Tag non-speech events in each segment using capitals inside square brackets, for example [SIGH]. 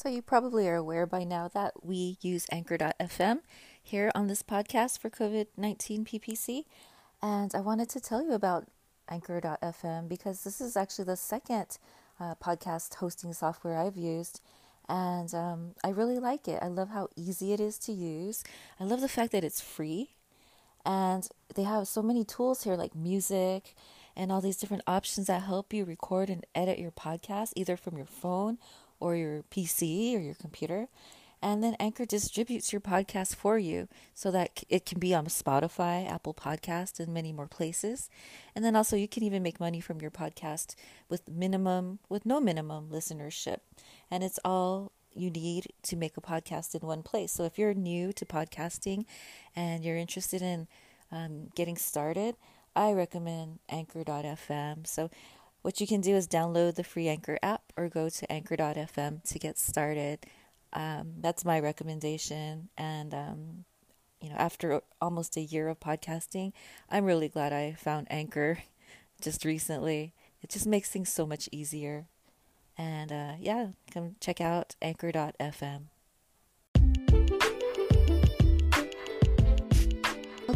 So, you probably are aware by now that we use Anchor.fm here on this podcast for COVID 19 PPC. And I wanted to tell you about Anchor.fm because this is actually the second uh, podcast hosting software I've used. And um, I really like it. I love how easy it is to use. I love the fact that it's free. And they have so many tools here like music and all these different options that help you record and edit your podcast either from your phone or your PC or your computer. And then Anchor distributes your podcast for you so that it can be on Spotify, Apple Podcast, and many more places. And then also you can even make money from your podcast with minimum, with no minimum listenership. And it's all you need to make a podcast in one place. So if you're new to podcasting and you're interested in um, getting started, I recommend Anchor.fm. So what you can do is download the free Anchor app or go to anchor.fm to get started. Um, that's my recommendation. And, um, you know, after almost a year of podcasting, I'm really glad I found Anchor [LAUGHS] just recently. It just makes things so much easier. And uh, yeah, come check out anchor.fm.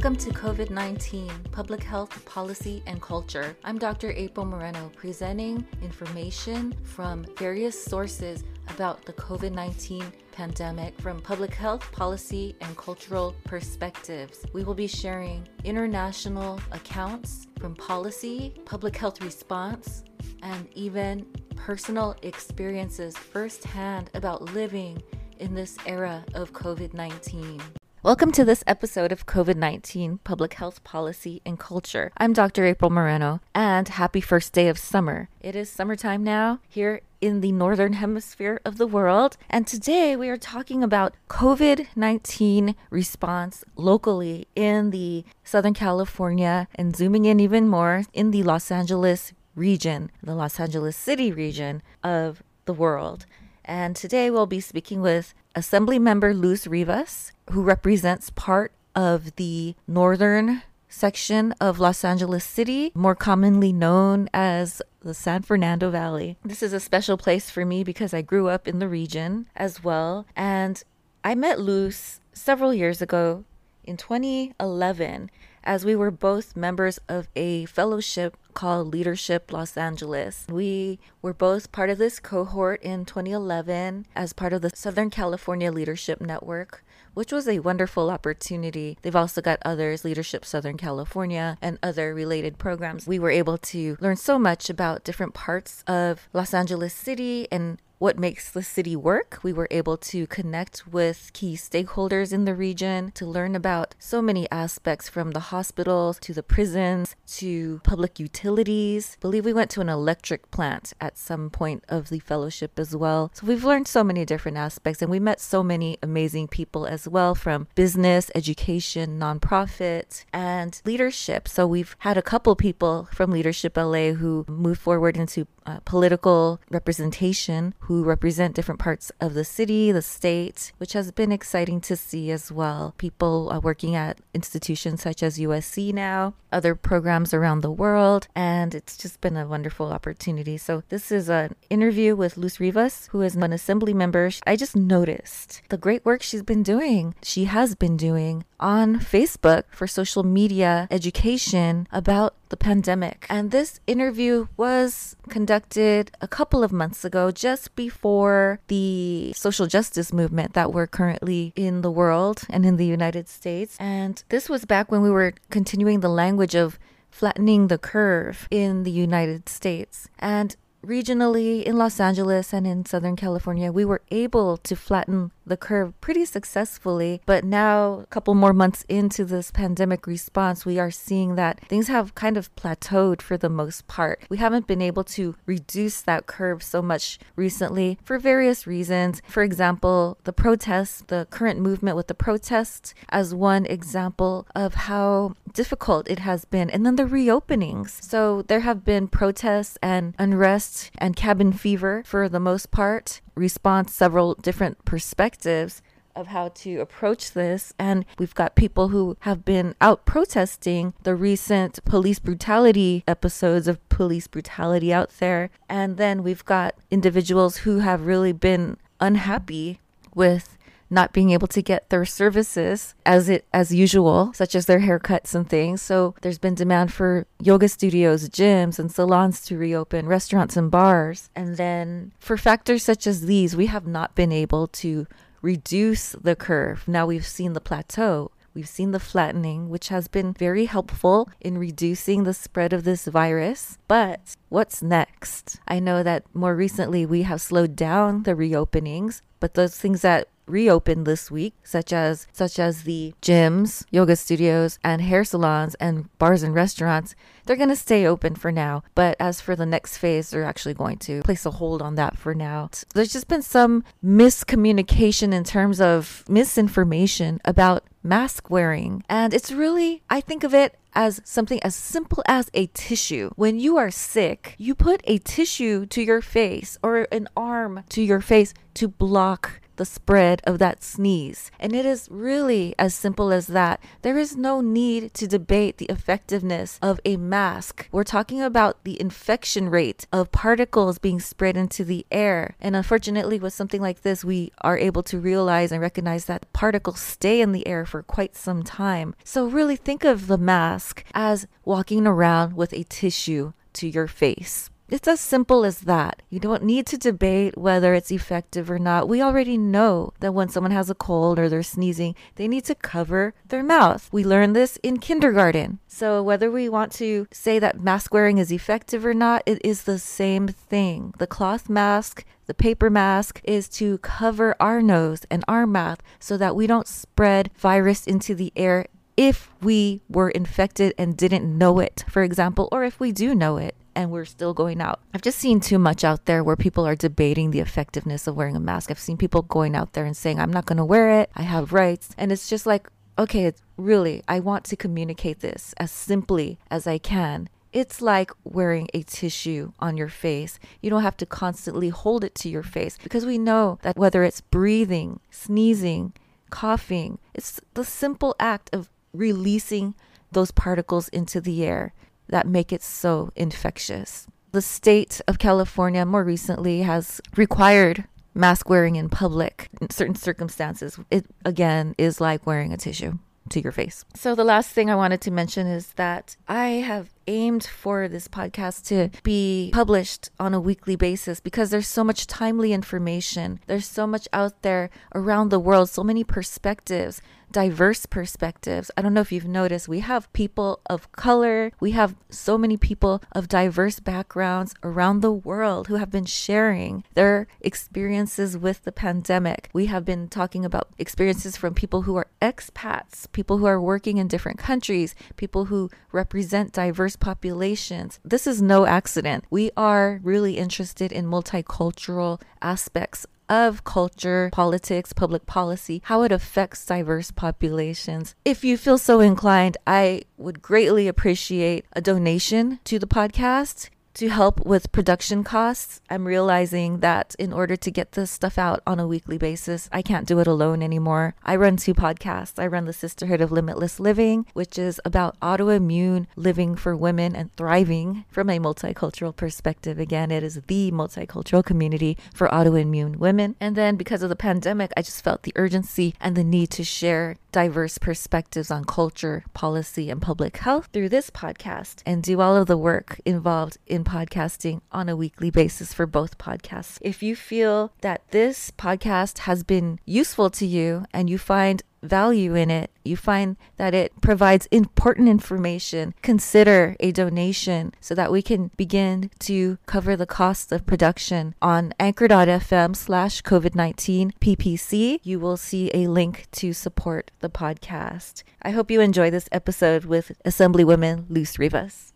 Welcome to COVID 19 Public Health Policy and Culture. I'm Dr. April Moreno, presenting information from various sources about the COVID 19 pandemic from public health policy and cultural perspectives. We will be sharing international accounts from policy, public health response, and even personal experiences firsthand about living in this era of COVID 19. Welcome to this episode of COVID 19 Public Health Policy and Culture. I'm Dr. April Moreno, and happy first day of summer. It is summertime now here in the northern hemisphere of the world, and today we are talking about COVID 19 response locally in the Southern California and zooming in even more in the Los Angeles region, the Los Angeles City region of the world. And today we'll be speaking with Assembly Member Luz Rivas, who represents part of the northern section of Los Angeles City, more commonly known as the San Fernando Valley. This is a special place for me because I grew up in the region as well. And I met Luz several years ago in 2011 as we were both members of a fellowship called Leadership Los Angeles. We were both part of this cohort in 2011 as part of the Southern California Leadership Network. Which was a wonderful opportunity. They've also got others, Leadership Southern California, and other related programs. We were able to learn so much about different parts of Los Angeles City and what makes the city work. We were able to connect with key stakeholders in the region to learn about so many aspects from the hospitals to the prisons to public utilities. I believe we went to an electric plant at some point of the fellowship as well. So we've learned so many different aspects and we met so many amazing people as well from business, education, nonprofit, and leadership. So we've had a couple people from Leadership LA who moved forward into uh, political representation who represent different parts of the city, the state, which has been exciting to see as well. People uh, working at institutions such as USC now, other programs around the world, and it's just been a wonderful opportunity. So, this is an interview with Luz Rivas, who is an assembly member. I just noticed the great work she's been doing, she has been doing on Facebook for social media education about the pandemic. And this interview was conducted a couple of months ago, just before the social justice movement that we're currently in the world and in the United States. And this was back when we were continuing the language of flattening the curve in the United States. And regionally in Los Angeles and in Southern California, we were able to flatten the curve pretty successfully. But now, a couple more months into this pandemic response, we are seeing that things have kind of plateaued for the most part. We haven't been able to reduce that curve so much recently for various reasons. For example, the protests, the current movement with the protests, as one example of how difficult it has been. And then the reopenings. So there have been protests and unrest and cabin fever for the most part response several different perspectives of how to approach this. And we've got people who have been out protesting the recent police brutality episodes of police brutality out there. And then we've got individuals who have really been unhappy with not being able to get their services as it as usual, such as their haircuts and things. So there's been demand for yoga studios, gyms and salons to reopen, restaurants and bars. And then for factors such as these, we have not been able to reduce the curve. Now we've seen the plateau. We've seen the flattening, which has been very helpful in reducing the spread of this virus. But what's next? I know that more recently we have slowed down the reopenings, but those things that reopened this week, such as such as the gyms, yoga studios, and hair salons and bars and restaurants, they're going to stay open for now. But as for the next phase, they're actually going to place a hold on that for now. There's just been some miscommunication in terms of misinformation about mask wearing. And it's really, I think of it as something as simple as a tissue. When you are sick, you put a tissue to your face or an arm to your face to block the spread of that sneeze. And it is really as simple as that. There is no need to debate the effectiveness of a mask. We're talking about the infection rate of particles being spread into the air. And unfortunately, with something like this, we are able to realize and recognize that particles stay in the air for quite some time. So, really think of the mask as walking around with a tissue to your face. It's as simple as that. You don't need to debate whether it's effective or not. We already know that when someone has a cold or they're sneezing, they need to cover their mouth. We learned this in kindergarten. So, whether we want to say that mask wearing is effective or not, it is the same thing. The cloth mask the paper mask is to cover our nose and our mouth so that we don't spread virus into the air if we were infected and didn't know it, for example, or if we do know it and we're still going out. I've just seen too much out there where people are debating the effectiveness of wearing a mask. I've seen people going out there and saying, I'm not going to wear it. I have rights. And it's just like, okay, it's really, I want to communicate this as simply as I can. It's like wearing a tissue on your face. You don't have to constantly hold it to your face because we know that whether it's breathing, sneezing, coughing, it's the simple act of releasing those particles into the air that make it so infectious. The state of California more recently has required mask wearing in public in certain circumstances. It again is like wearing a tissue to your face. So, the last thing I wanted to mention is that I have aimed for this podcast to be published on a weekly basis because there's so much timely information. There's so much out there around the world, so many perspectives diverse perspectives. I don't know if you've noticed, we have people of color, we have so many people of diverse backgrounds around the world who have been sharing their experiences with the pandemic. We have been talking about experiences from people who are expats, people who are working in different countries, people who represent diverse populations. This is no accident. We are really interested in multicultural aspects of culture, politics, public policy, how it affects diverse populations. If you feel so inclined, I would greatly appreciate a donation to the podcast to help with production costs. I'm realizing that in order to get this stuff out on a weekly basis, I can't do it alone anymore. I run two podcasts. I run the Sisterhood of Limitless Living, which is about autoimmune living for women and thriving from a multicultural perspective. Again, it is the multicultural community for autoimmune women. And then because of the pandemic, I just felt the urgency and the need to share diverse perspectives on culture, policy, and public health through this podcast and do all of the work involved in podcasting on a weekly basis for both podcasts. If you feel that this podcast has been useful to you and you find value in it, you find that it provides important information, consider a donation so that we can begin to cover the costs of production on anchor.fm slash COVID 19 PPC. You will see a link to support the podcast. I hope you enjoy this episode with Assemblywoman Luz Rivas.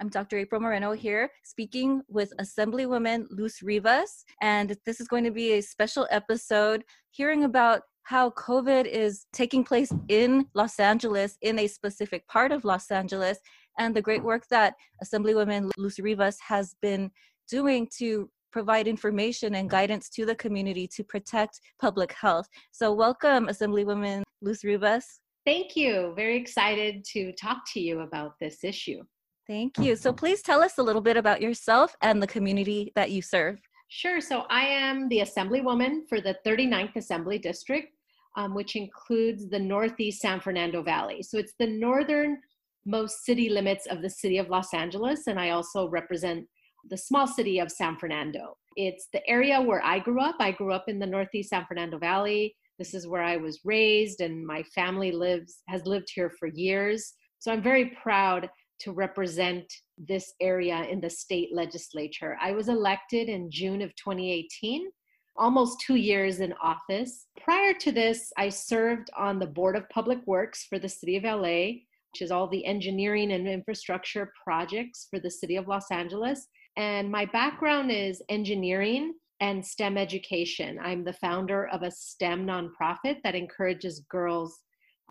I'm Dr. April Moreno here, speaking with Assemblywoman Luz Rivas. And this is going to be a special episode hearing about how COVID is taking place in Los Angeles, in a specific part of Los Angeles, and the great work that Assemblywoman Luz Rivas has been doing to provide information and guidance to the community to protect public health. So, welcome, Assemblywoman Luz Rivas. Thank you. Very excited to talk to you about this issue. Thank you. So please tell us a little bit about yourself and the community that you serve. Sure. So I am the Assemblywoman for the 39th Assembly District, um, which includes the Northeast San Fernando Valley. So it's the northernmost city limits of the city of Los Angeles, and I also represent the small city of San Fernando. It's the area where I grew up. I grew up in the Northeast San Fernando Valley. This is where I was raised, and my family lives has lived here for years. So I'm very proud to represent this area in the state legislature. I was elected in June of 2018, almost two years in office. Prior to this, I served on the Board of Public Works for the City of LA, which is all the engineering and infrastructure projects for the City of Los Angeles. And my background is engineering and STEM education. I'm the founder of a STEM nonprofit that encourages girls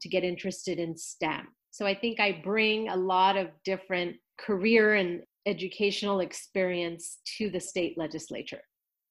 to get interested in STEM. So I think I bring a lot of different career and educational experience to the state legislature.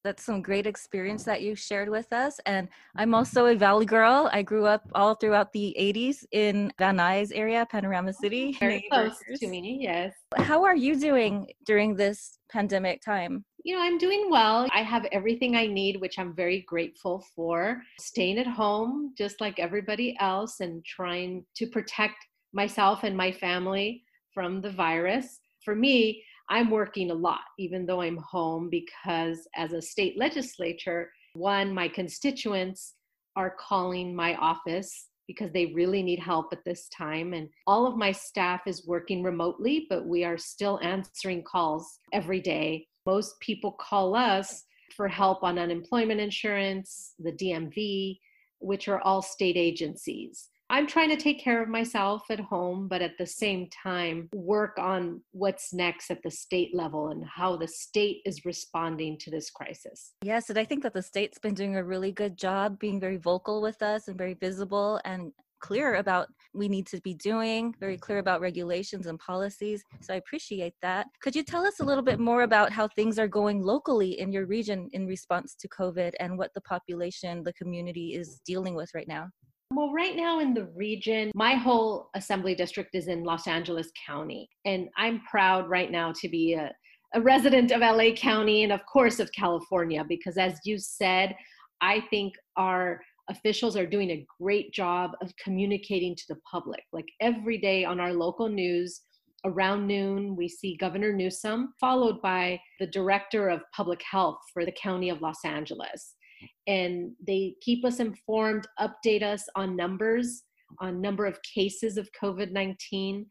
That's some great experience that you shared with us. And I'm also a Valley girl. I grew up all throughout the 80s in Van Nuys area, Panorama oh, City. Very close to me, yes. How are you doing during this pandemic time? You know, I'm doing well. I have everything I need, which I'm very grateful for. Staying at home, just like everybody else, and trying to protect myself and my family from the virus. For me, I'm working a lot, even though I'm home, because as a state legislature, one, my constituents are calling my office because they really need help at this time. And all of my staff is working remotely, but we are still answering calls every day. Most people call us for help on unemployment insurance, the DMV, which are all state agencies. I'm trying to take care of myself at home, but at the same time, work on what's next at the state level and how the state is responding to this crisis. Yes, and I think that the state's been doing a really good job being very vocal with us and very visible and clear about we need to be doing very clear about regulations and policies. So i appreciate that. Could you tell us a little bit more about how things are going locally in your region in response to covid and what the population the community is dealing with right now well, right now in the region, my whole assembly district is in Los Angeles County. And I'm proud right now to be a, a resident of LA County and, of course, of California, because as you said, I think our officials are doing a great job of communicating to the public. Like every day on our local news, around noon, we see Governor Newsom, followed by the Director of Public Health for the County of Los Angeles and they keep us informed, update us on numbers, on number of cases of COVID-19,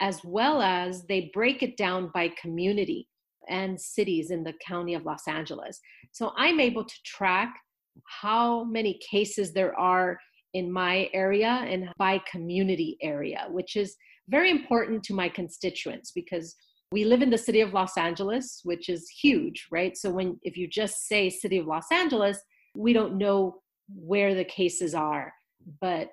as well as they break it down by community and cities in the county of Los Angeles. So I'm able to track how many cases there are in my area and by community area, which is very important to my constituents because we live in the city of Los Angeles, which is huge, right? So when if you just say city of Los Angeles, we don't know where the cases are. But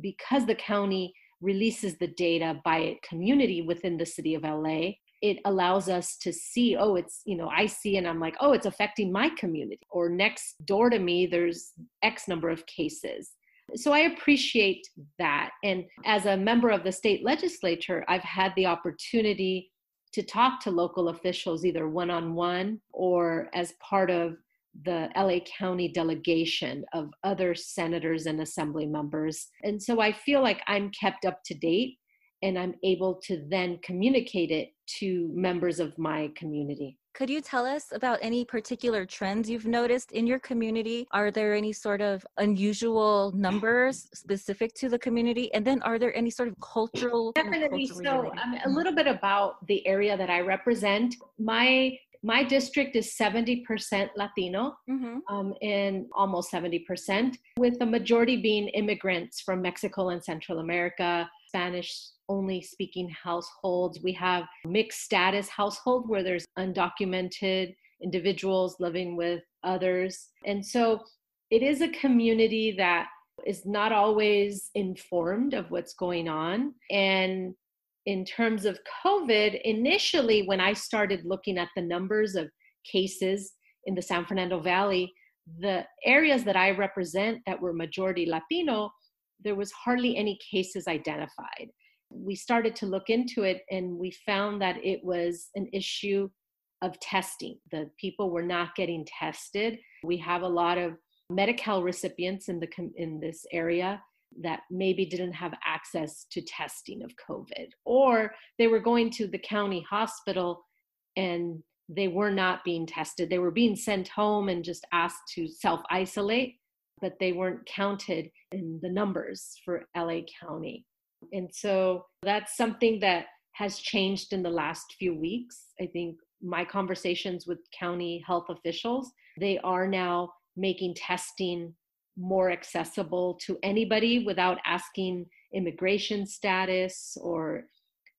because the county releases the data by community within the city of LA, it allows us to see, oh, it's, you know, I see and I'm like, oh, it's affecting my community. Or next door to me, there's X number of cases. So I appreciate that. And as a member of the state legislature, I've had the opportunity to talk to local officials either one on one or as part of the LA County delegation of other senators and assembly members. And so I feel like I'm kept up to date and I'm able to then communicate it to members of my community. Could you tell us about any particular trends you've noticed in your community? Are there any sort of unusual numbers specific to the community? And then are there any sort of cultural? Definitely. So, um, a little bit about the area that I represent. My my district is 70% Latino mm-hmm. um, and almost 70%, with the majority being immigrants from Mexico and Central America, Spanish only speaking households. We have mixed status household where there's undocumented individuals living with others. And so it is a community that is not always informed of what's going on. And in terms of COVID, initially, when I started looking at the numbers of cases in the San Fernando Valley, the areas that I represent that were majority Latino, there was hardly any cases identified. We started to look into it and we found that it was an issue of testing. The people were not getting tested. We have a lot of Medi-Cal recipients in the in this area that maybe didn't have access to testing of COVID, or they were going to the county hospital and they were not being tested. They were being sent home and just asked to self isolate, but they weren't counted in the numbers for LA County. And so that's something that has changed in the last few weeks. I think my conversations with county health officials, they are now making testing more accessible to anybody without asking immigration status or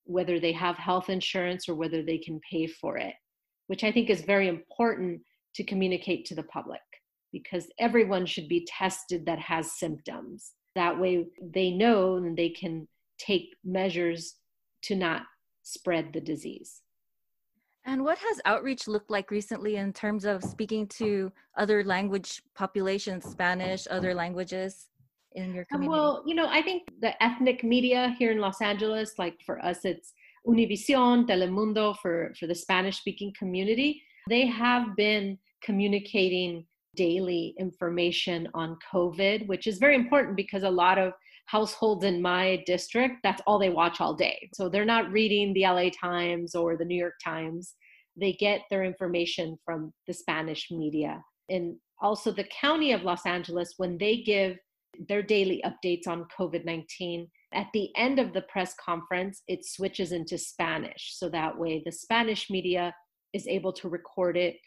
whether they have health insurance or whether they can pay for it, which I think is very important to communicate to the public because everyone should be tested that has symptoms. That way they know and they can take measures to not spread the disease. And what has outreach looked like recently in terms of speaking to other language populations, Spanish, other languages in your uh, community? Well, you know, I think the ethnic media here in Los Angeles, like for us, it's Univision, Telemundo for, for the Spanish speaking community. They have been communicating daily information on COVID, which is very important because a lot of households in my district, that's all they watch all day. So they're not reading the LA Times or the New York Times. They get their information from the Spanish media. And also the county of Los Angeles, when they give their daily updates on COVID 19, at the end of the press conference, it switches into Spanish. So that way the Spanish media is able to record it,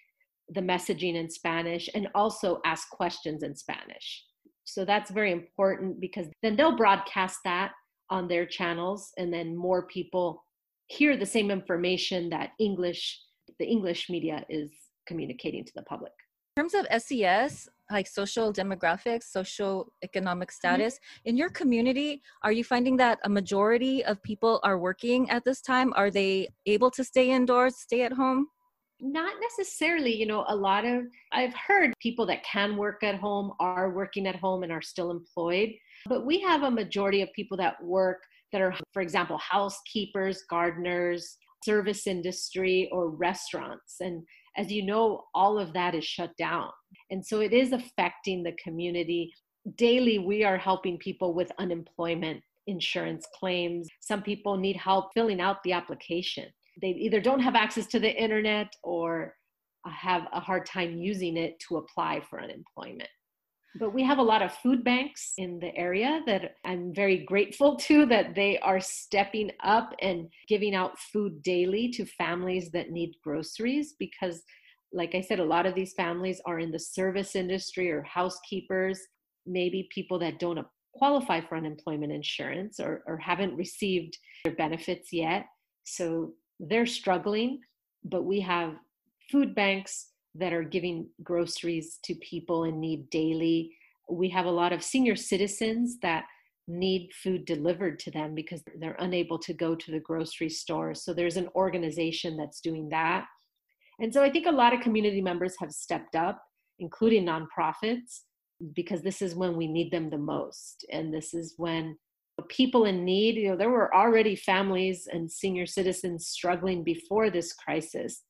the messaging in Spanish, and also ask questions in Spanish. So that's very important because then they'll broadcast that on their channels and then more people hear the same information that English the English media is communicating to the public. In terms of SES, like social demographics, social economic mm-hmm. status, mm-hmm. in your community, are you finding that a majority of people are working at this time? Are they able to stay indoors, stay at home? Not necessarily you know a lot of i've heard people that can work at home are working at home and are still employed but we have a majority of people that work that are for example housekeepers gardeners service industry or restaurants. And as you know all of that is shut down. And so it is affecting the community. Daily we are helping people with unemployment insurance claims. Some people need help filling out the application they either don't have access to the internet or uh, have a hard time using it to apply for unemployment. But we have a lot of food banks in the area that I'm very grateful to that they are stepping up and giving out food daily to families that need groceries because like I said a lot of these families are in the service industry or housekeepers, maybe people that don't qualify for unemployment insurance or, or haven't received their benefits yet. So they're struggling, but we have food banks that are giving groceries to people in need daily. We have a lot of senior citizens that need food delivered to them because they're unable to go to the grocery store. So there's an organization that's doing that. And so I think a lot of community members have stepped up, including nonprofits, because this is when we need them the most. And this is when people in need. You know, there were already families and senior citizens struggling before this crisis,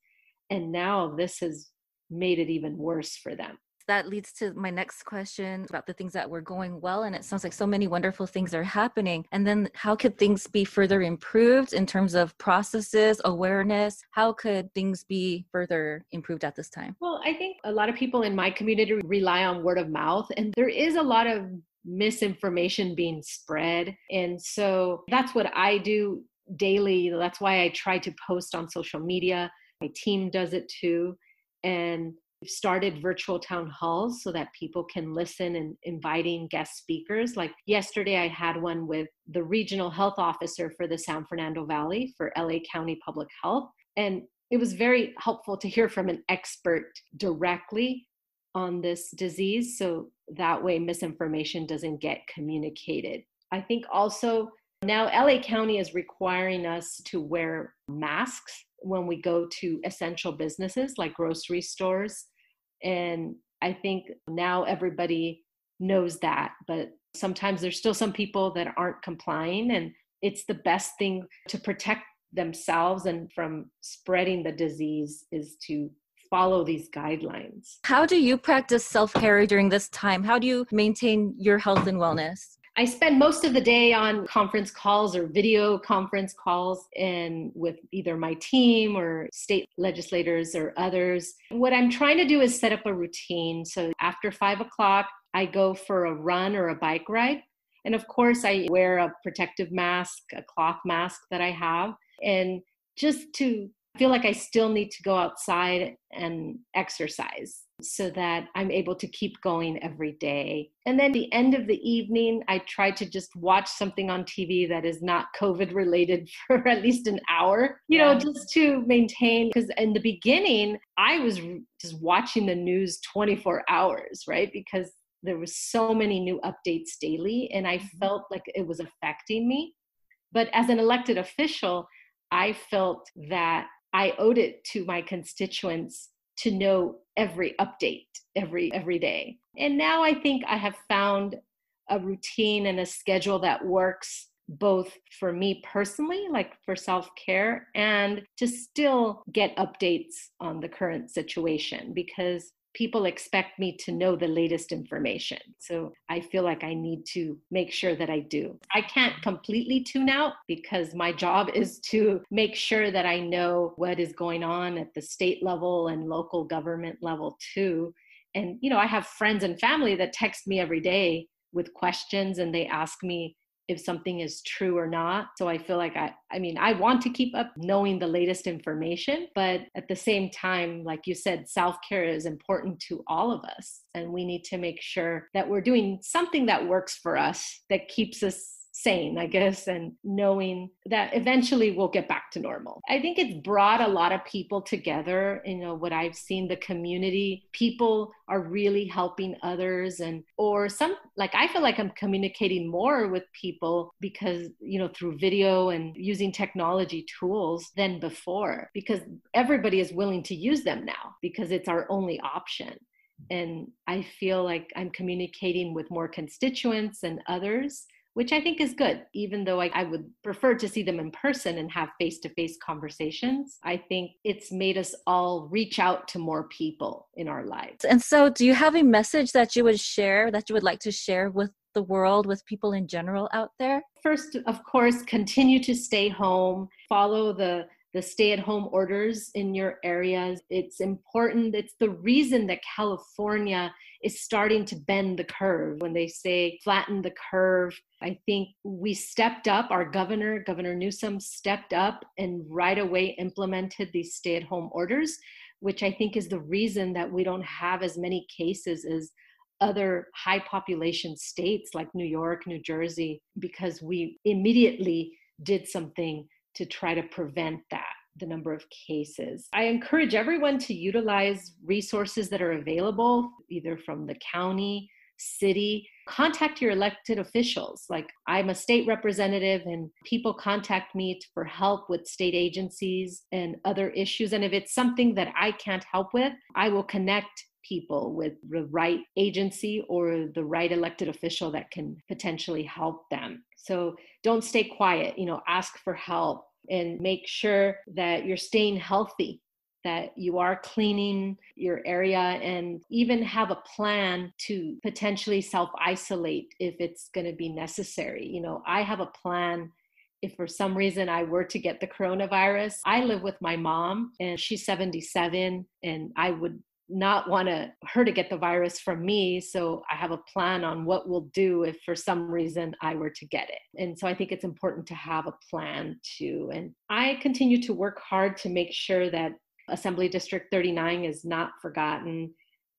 and now this has made it even worse for them. That leads to my next question about the things that were going well. And it sounds like so many wonderful things are happening. And then, how could things be further improved in terms of processes, awareness? How could things be further improved at this time? Well, I think a lot of people in my community rely on word of mouth, and there is a lot of misinformation being spread. And so that's what I do daily. That's why I try to post on social media. My team does it too. And we've started virtual town halls so that people can listen and inviting guest speakers. Like yesterday, I had one with the regional health officer for the San Fernando Valley for LA County Public Health. And it was very helpful to hear from an expert directly on this disease so that way misinformation doesn't get communicated. I think also now LA County is requiring us to wear masks when we go to essential businesses like grocery stores. And I think now everybody knows that, but sometimes there's still some people that aren't complying. And it's the best thing to protect themselves and from spreading the disease is to follow these guidelines. How do you practice self care during this time? How do you maintain your health and wellness? I spend most of the day on conference calls or video conference calls and with either my team or state legislators or others. What I'm trying to do is set up a routine. So after five o'clock, I go for a run or a bike ride. And of course, I wear a protective mask, a cloth mask that I have. And just to feel like I still need to go outside and exercise so that I'm able to keep going every day. And then the end of the evening, I try to just watch something on TV that is not COVID related [LAUGHS] for at least an hour, you know, just to maintain. Because in the beginning, I was just watching the news 24 hours, right? Because there was so many new updates daily and I mm-hmm. felt like it was affecting me. But as an elected official, I felt that I owed it to my constituents to know every update every every day. And now I think I have found a routine and a schedule that works both for me personally, like for self care, and to still get updates on the current situation because people expect me to know the latest information. So I feel like I need to make sure that I do. I can't completely tune out because my job [LAUGHS] is to make sure that I know what is going on at the state level and local government level too. And, you know, I have friends and family that text me every day with questions and they ask me if something is true or not. So I feel like I I mean, I want to keep up knowing the latest information, but at the same time, like you said, self-care is important to all of us and we need to make sure that we're doing something that works for us that keeps us sane, I guess, and knowing that eventually we'll get back to normal. I think it's brought a lot of people together. You know, what I've seen, the community, people are really helping others and or some like I feel like I'm communicating more with people because, you know, through video and using technology tools than before because everybody is willing to use them now because it's our only option and I feel like I'm communicating with more constituents and others which I think is good, even though I, I would prefer to see them in person and have face to face conversations. I think it's made us all reach out to more people in our lives. And so, do you have a message that you would share, that you would like to share with the world, with people in general out there? First, of course, continue to stay home, follow the the stay at home orders in your areas. It's important. It's the reason that California is starting to bend the curve. When they say flatten the curve, I think we stepped up, our governor, Governor Newsom, stepped up and right away implemented these stay at home orders, which I think is the reason that we don't have as many cases as other high population states like New York, New Jersey, because we immediately did something to try to prevent that the number of cases. I encourage everyone to utilize resources that are available, either from the county, city. Contact your elected officials. Like, I'm a state representative, and people contact me for help with state agencies and other issues. And if it's something that I can't help with, I will connect people with the right agency or the right elected official that can potentially help them. So don't stay quiet, you know, ask for help and make sure that you're staying healthy that you are cleaning your area and even have a plan to potentially self isolate if it's going to be necessary. You know, I have a plan if for some reason I were to get the coronavirus. I live with my mom and she's 77 and I would not want to her to get the virus from me so i have a plan on what we'll do if for some reason i were to get it. And so i think it's important to have a plan too and i continue to work hard to make sure that assembly district 39 is not forgotten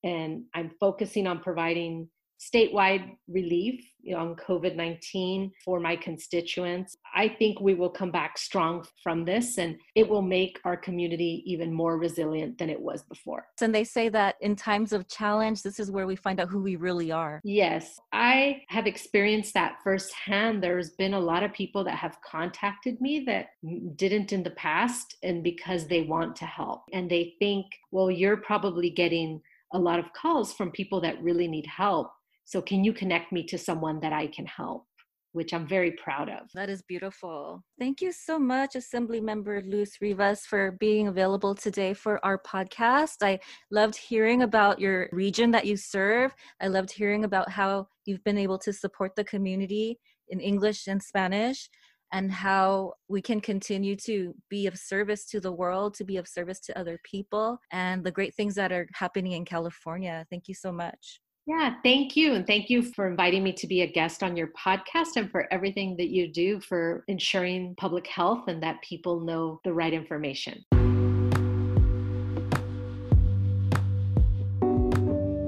and i'm focusing on providing statewide relief on COVID 19 for my constituents. I think we will come back strong from this and it will make our community even more resilient than it was before. And they say that in times of challenge, this is where we find out who we really are. Yes, I have experienced that firsthand. There's been a lot of people that have contacted me that didn't in the past, and because they want to help and they think, well, you're probably getting a lot of calls from people that really need help so, can you connect me to someone that I can help which I'm very proud of. That is beautiful. Thank you so much, Assembly Member Luz Rivas, for being available today for our podcast. I loved hearing about your region that you serve. I loved hearing about how you've been able to support the community in English and Spanish and how we can continue to be of service to the world, to be of service to other people, and the great things that are happening in California. Thank you so much. Yeah, thank you. And thank you for inviting me to be a guest on your podcast and for everything that you do for ensuring public health and that people know the right information.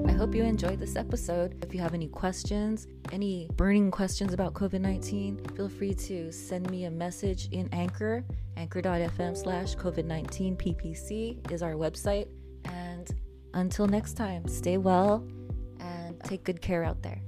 I hope you enjoyed this episode. If you have any questions, any burning questions about COVID 19, feel free to send me a message in Anchor. Anchor.fm slash COVID 19 PPC is our website. And until next time, stay well take good care out there.